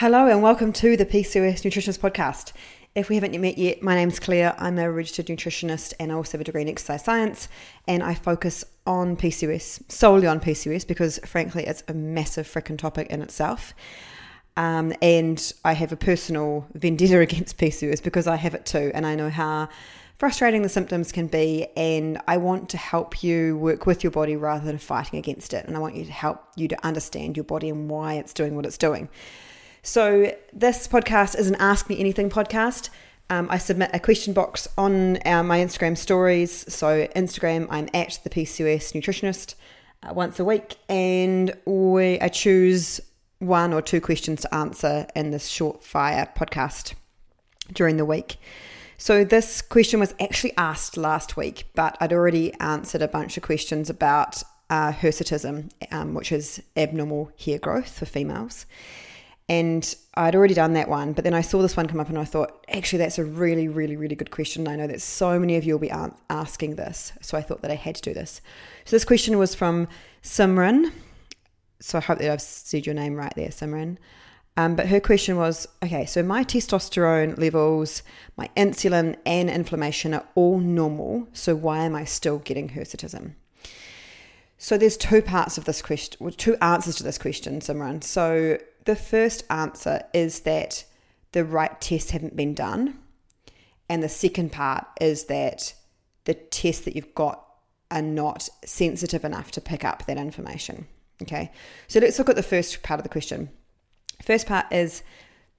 Hello and welcome to the PCOS Nutritionist Podcast. If we haven't met yet, my name's Claire. I'm a registered nutritionist and I also have a degree in exercise science. And I focus on PCOS, solely on PCOS, because frankly, it's a massive freaking topic in itself. Um, and I have a personal vendetta against PCOS because I have it too, and I know how frustrating the symptoms can be. And I want to help you work with your body rather than fighting against it. And I want you to help you to understand your body and why it's doing what it's doing. So, this podcast is an Ask Me Anything podcast. Um, I submit a question box on our, my Instagram stories. So, Instagram, I'm at the PCOS nutritionist uh, once a week, and we, I choose one or two questions to answer in this short fire podcast during the week. So, this question was actually asked last week, but I'd already answered a bunch of questions about uh, hirsutism, um, which is abnormal hair growth for females. And I'd already done that one, but then I saw this one come up and I thought, actually, that's a really, really, really good question. I know that so many of you will be asking this. So I thought that I had to do this. So this question was from Simran. So I hope that I've said your name right there, Simran. Um, but her question was okay, so my testosterone levels, my insulin, and inflammation are all normal. So why am I still getting hirsutism? So there's two parts of this question, two answers to this question, Simran. So the first answer is that the right tests haven't been done. And the second part is that the tests that you've got are not sensitive enough to pick up that information. Okay, so let's look at the first part of the question. First part is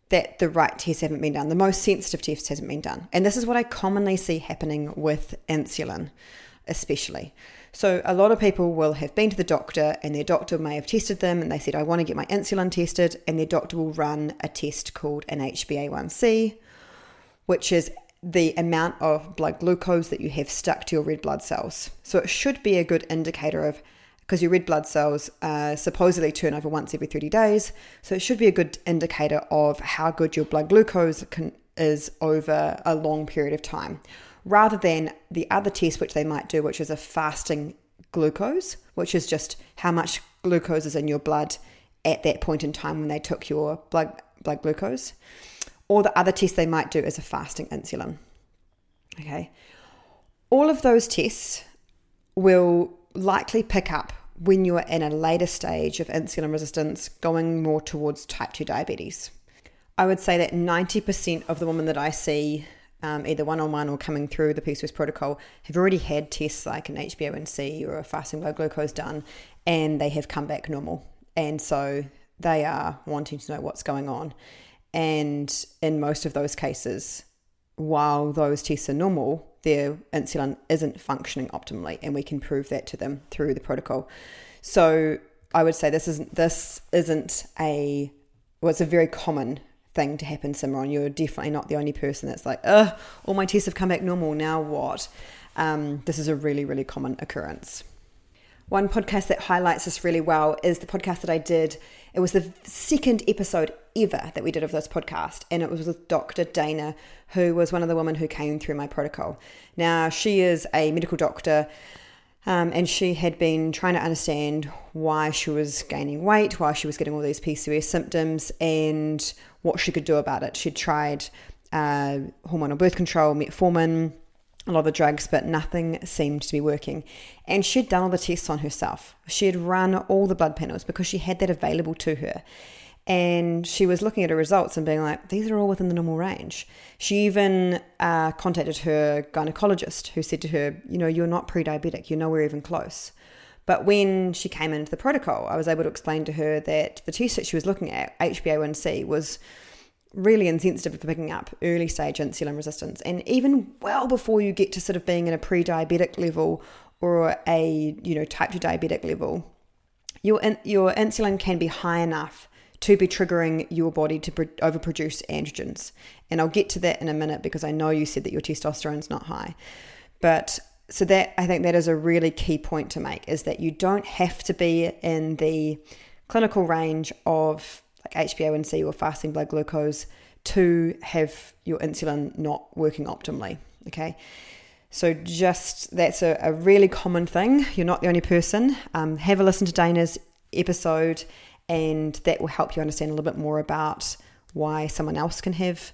that the right tests haven't been done, the most sensitive tests hasn't been done. And this is what I commonly see happening with insulin, especially. So, a lot of people will have been to the doctor, and their doctor may have tested them, and they said, I want to get my insulin tested, and their doctor will run a test called an HbA1c, which is the amount of blood glucose that you have stuck to your red blood cells. So, it should be a good indicator of because your red blood cells uh, supposedly turn over once every 30 days. So, it should be a good indicator of how good your blood glucose can, is over a long period of time rather than the other test which they might do, which is a fasting glucose, which is just how much glucose is in your blood at that point in time when they took your blood blood glucose. Or the other test they might do is a fasting insulin. Okay. All of those tests will likely pick up when you're in a later stage of insulin resistance going more towards type 2 diabetes. I would say that 90% of the women that I see um, either one on one or coming through the PCOS protocol, have already had tests like an HbA1c or a fasting blood glucose done, and they have come back normal. And so they are wanting to know what's going on. And in most of those cases, while those tests are normal, their insulin isn't functioning optimally, and we can prove that to them through the protocol. So I would say this isn't this isn't a well, it's a very common thing to happen, Simran. You're definitely not the only person that's like, ugh, all my tests have come back normal. Now what? Um, this is a really, really common occurrence. One podcast that highlights this really well is the podcast that I did. It was the second episode ever that we did of this podcast, and it was with Dr. Dana, who was one of the women who came through my protocol. Now, she is a medical doctor. Um, and she had been trying to understand why she was gaining weight, why she was getting all these PCOS symptoms, and what she could do about it. She'd tried uh, hormonal birth control, metformin, a lot of the drugs, but nothing seemed to be working. And she'd done all the tests on herself. She had run all the blood panels because she had that available to her. And she was looking at her results and being like, these are all within the normal range. She even uh, contacted her gynecologist who said to her, you know, you're not pre diabetic, you're nowhere even close. But when she came into the protocol, I was able to explain to her that the test that she was looking at, HbA1c, was really insensitive for picking up early stage insulin resistance. And even well before you get to sort of being in a pre diabetic level or a you know type 2 diabetic level, your, your insulin can be high enough to be triggering your body to overproduce androgens. And I'll get to that in a minute because I know you said that your testosterone's not high. But so that I think that is a really key point to make is that you don't have to be in the clinical range of like HbA1c or fasting blood glucose to have your insulin not working optimally. Okay. So, just that's a, a really common thing. You're not the only person. Um, have a listen to Dana's episode, and that will help you understand a little bit more about why someone else can have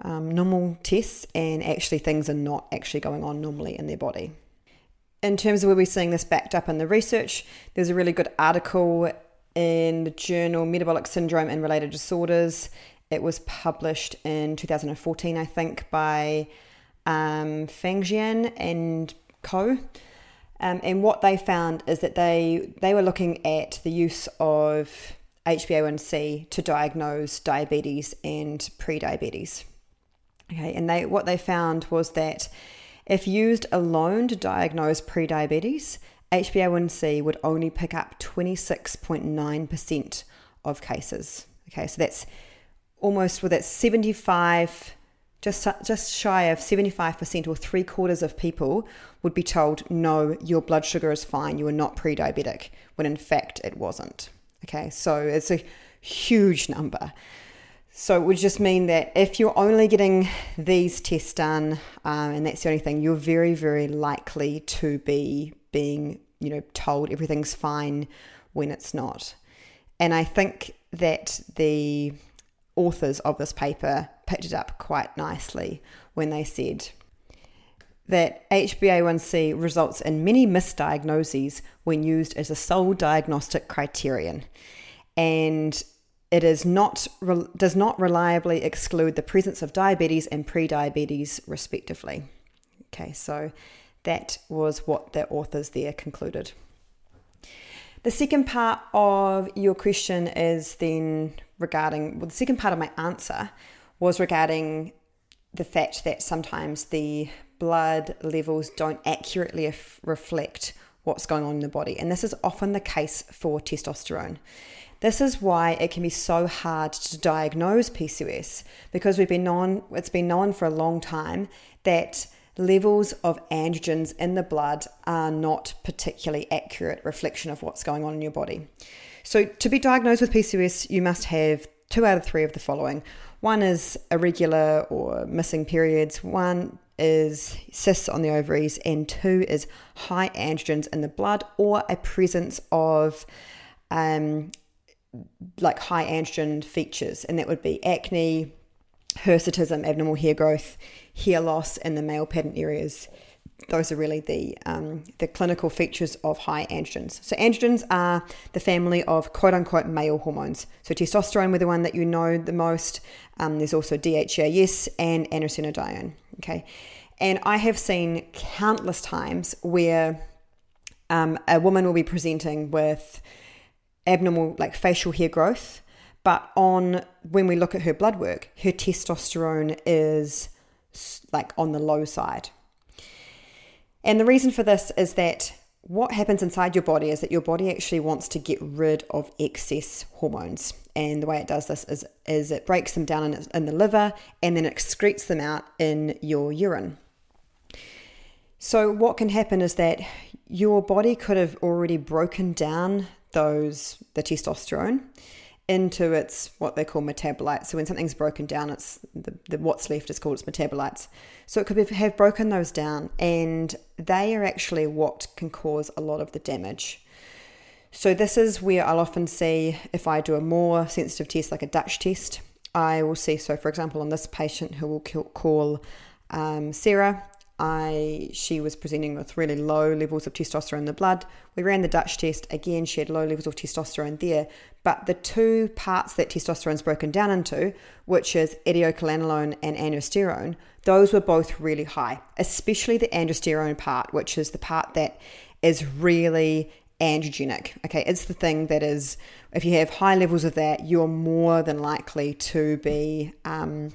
um, normal tests and actually things are not actually going on normally in their body. In terms of where we're seeing this backed up in the research, there's a really good article in the journal Metabolic Syndrome and Related Disorders. It was published in 2014, I think, by um, Fangjian and co. Um, and what they found is that they they were looking at the use of HbA1c to diagnose diabetes and pre-diabetes. Okay, and they what they found was that if used alone to diagnose pre-diabetes, HbA1c would only pick up 26.9% of cases. Okay, so that's almost well, that's 75 just just shy of 75% or three quarters of people would be told no your blood sugar is fine. You are not pre-diabetic when in fact it wasn't. Okay so it's a huge number. So it would just mean that if you're only getting these tests done um, and that's the only thing you're very very likely to be being you know told everything's fine when it's not. And i think that the authors of this paper picked it up quite nicely when they said that HbA1c results in many misdiagnoses when used as a sole diagnostic criterion and it is not does not reliably exclude the presence of diabetes and pre-diabetes respectively. Okay, so that was what the authors there concluded. The second part of your question is then regarding well, the second part of my answer was regarding the fact that sometimes the blood levels don't accurately reflect what's going on in the body. And this is often the case for testosterone. This is why it can be so hard to diagnose PCOS because we've been known it's been known for a long time that levels of androgens in the blood are not particularly accurate reflection of what's going on in your body. So to be diagnosed with PCOS, you must have two out of three of the following. One is irregular or missing periods, one is cysts on the ovaries, and two is high androgens in the blood or a presence of um, like high androgen features, and that would be acne, hirsutism, abnormal hair growth, hair loss in the male pattern areas, those are really the um, the clinical features of high androgens. So androgens are the family of quote unquote male hormones. So testosterone, with the one that you know the most. Um, there's also DHEAS and androstenedione. Okay, and I have seen countless times where um, a woman will be presenting with abnormal like facial hair growth, but on when we look at her blood work, her testosterone is like on the low side and the reason for this is that what happens inside your body is that your body actually wants to get rid of excess hormones. And the way it does this is, is it breaks them down in, in the liver and then excretes them out in your urine. So, what can happen is that your body could have already broken down those, the testosterone, into its what they call metabolites. So when something's broken down, it's the, the what's left is called its metabolites. So it could be, have broken those down, and they are actually what can cause a lot of the damage. So this is where I'll often see if I do a more sensitive test, like a Dutch test, I will see. So for example, on this patient who will call um, Sarah, I she was presenting with really low levels of testosterone in the blood. We ran the Dutch test again. She had low levels of testosterone there, but the two parts that testosterone is broken down into, which is etiocholanolone and androsterone, those were both really high. Especially the androsterone part, which is the part that is really androgenic. Okay, it's the thing that is, if you have high levels of that, you're more than likely to be um,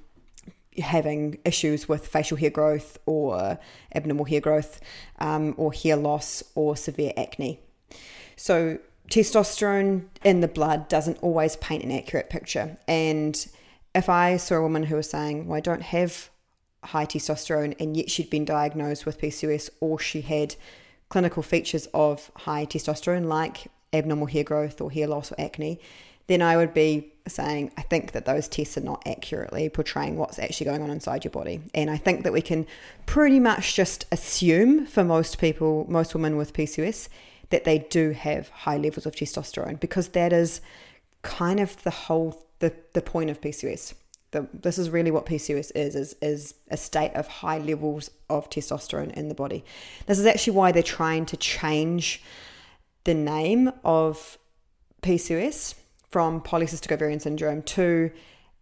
having issues with facial hair growth or abnormal hair growth um, or hair loss or severe acne. So, testosterone in the blood doesn't always paint an accurate picture. And if I saw a woman who was saying, Well, I don't have high testosterone, and yet she'd been diagnosed with PCOS or she had clinical features of high testosterone, like abnormal hair growth or hair loss or acne, then I would be saying, I think that those tests are not accurately portraying what's actually going on inside your body. And I think that we can pretty much just assume for most people, most women with PCOS, that they do have high levels of testosterone because that is kind of the whole the, the point of PCOS. The, this is really what PCOS is, is, is a state of high levels of testosterone in the body. This is actually why they're trying to change the name of PCOS from polycystic ovarian syndrome to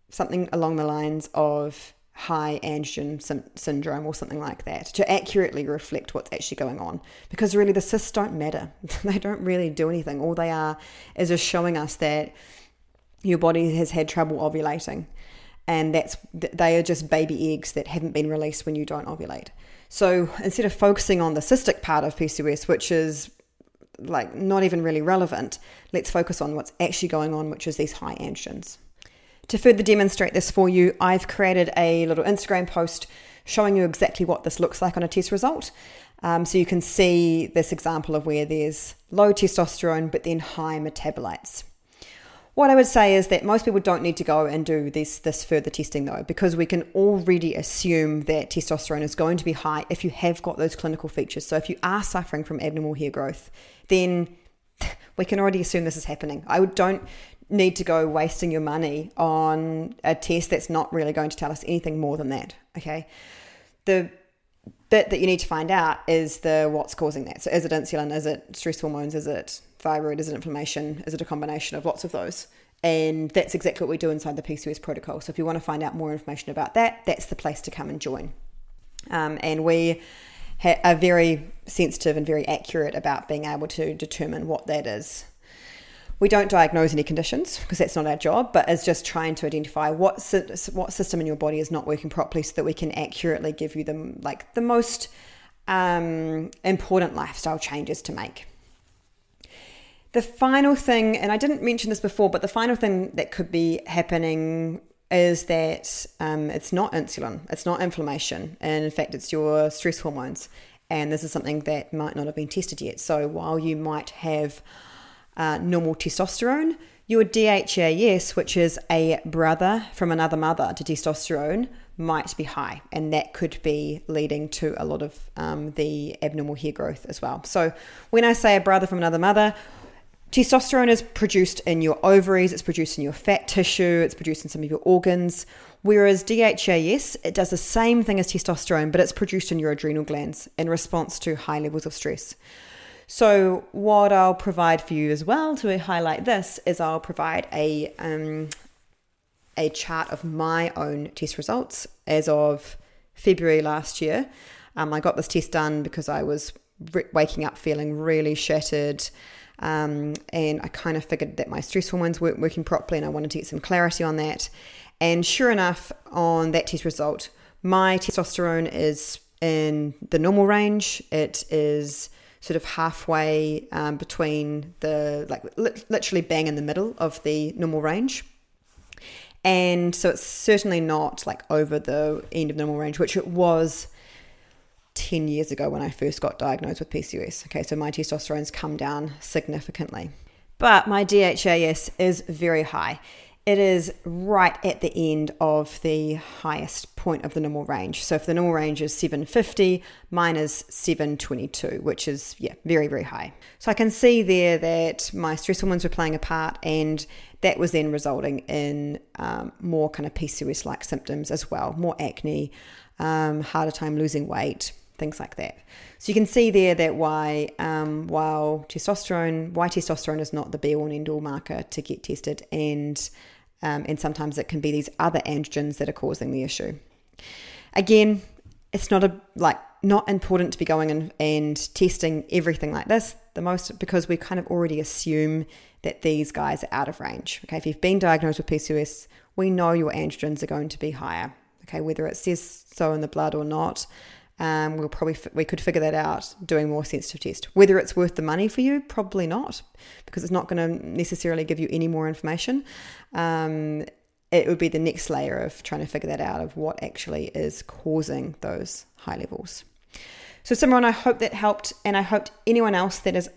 something along the lines of high androgen syndrome or something like that to accurately reflect what's actually going on. Because really the cysts don't matter. They don't really do anything. All they are is just showing us that your body has had trouble ovulating. And that's they are just baby eggs that haven't been released when you don't ovulate. So instead of focusing on the cystic part of PCOS which is like not even really relevant let's focus on what's actually going on which is these high androgens to further demonstrate this for you, I've created a little Instagram post showing you exactly what this looks like on a test result. Um, so you can see this example of where there's low testosterone but then high metabolites. What I would say is that most people don't need to go and do this this further testing though, because we can already assume that testosterone is going to be high if you have got those clinical features. So if you are suffering from abnormal hair growth, then we can already assume this is happening. I don't need to go wasting your money on a test that's not really going to tell us anything more than that. Okay. The bit that you need to find out is the what's causing that. So is it insulin? Is it stress hormones? Is it thyroid? Is an inflammation? Is it a combination of lots of those? And that's exactly what we do inside the PCOS protocol. So if you want to find out more information about that, that's the place to come and join. Um, and we ha- are very sensitive and very accurate about being able to determine what that is we don't diagnose any conditions because that's not our job, but is just trying to identify what what system in your body is not working properly, so that we can accurately give you the like the most um, important lifestyle changes to make. The final thing, and I didn't mention this before, but the final thing that could be happening is that um, it's not insulin, it's not inflammation, and in fact, it's your stress hormones. And this is something that might not have been tested yet. So while you might have uh, normal testosterone. Your DHEAS, which is a brother from another mother to testosterone, might be high, and that could be leading to a lot of um, the abnormal hair growth as well. So, when I say a brother from another mother, testosterone is produced in your ovaries, it's produced in your fat tissue, it's produced in some of your organs. Whereas DHEAS, it does the same thing as testosterone, but it's produced in your adrenal glands in response to high levels of stress. So, what I'll provide for you as well to highlight this is I'll provide a um, a chart of my own test results as of February last year. Um, I got this test done because I was re- waking up feeling really shattered. Um, and I kind of figured that my stress hormones weren't working properly, and I wanted to get some clarity on that. And sure enough, on that test result, my testosterone is in the normal range. It is sort of halfway um, between the like li- literally bang in the middle of the normal range. And so it's certainly not like over the end of normal range, which it was 10 years ago when I first got diagnosed with PCOS. Okay, so my testosterone's come down significantly. But my DHEAS is very high it is right at the end of the highest point of the normal range. So if the normal range is 750, mine is 722, which is, yeah, very, very high. So I can see there that my stress hormones were playing a part, and that was then resulting in um, more kind of PCOS like symptoms as well more acne, um, harder time losing weight, things like that. So you can see there that why, um, while testosterone, why testosterone is not the be all and end all marker to get tested, and um, and sometimes it can be these other androgens that are causing the issue. Again, it's not a like not important to be going and, and testing everything like this the most because we kind of already assume that these guys are out of range. Okay, if you've been diagnosed with PCOS, we know your androgens are going to be higher. Okay, whether it says so in the blood or not, um, we'll probably we could figure that out doing more sensitive test. Whether it's worth the money for you, probably not, because it's not going to necessarily give you any more information. Um, it would be the next layer of trying to figure that out of what actually is causing those high levels. So, Simran, I hope that helped, and I hope anyone else that is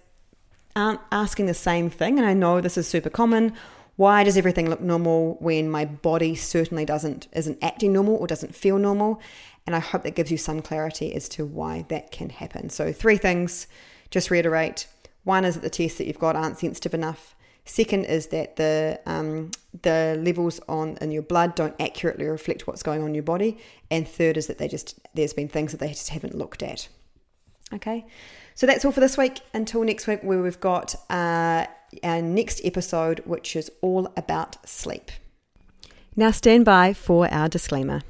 aren't asking the same thing, and I know this is super common. Why does everything look normal when my body certainly doesn't isn't acting normal or doesn't feel normal? And I hope that gives you some clarity as to why that can happen. So, three things, just reiterate. One is that the tests that you've got aren't sensitive enough. Second is that the um, the levels on in your blood don't accurately reflect what's going on in your body. And third is that they just there's been things that they just haven't looked at. Okay, so that's all for this week. Until next week, where we've got uh, our next episode, which is all about sleep. Now stand by for our disclaimer.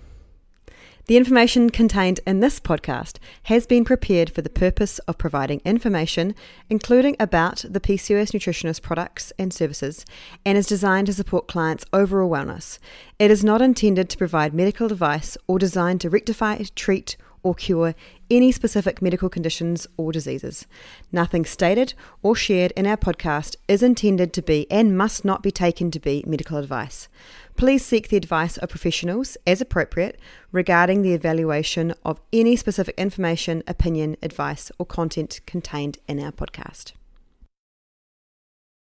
The information contained in this podcast has been prepared for the purpose of providing information, including about the PCOS nutritionist products and services, and is designed to support clients' overall wellness. It is not intended to provide medical advice or designed to rectify, treat, or cure any specific medical conditions or diseases. Nothing stated or shared in our podcast is intended to be and must not be taken to be medical advice. Please seek the advice of professionals as appropriate regarding the evaluation of any specific information, opinion, advice, or content contained in our podcast.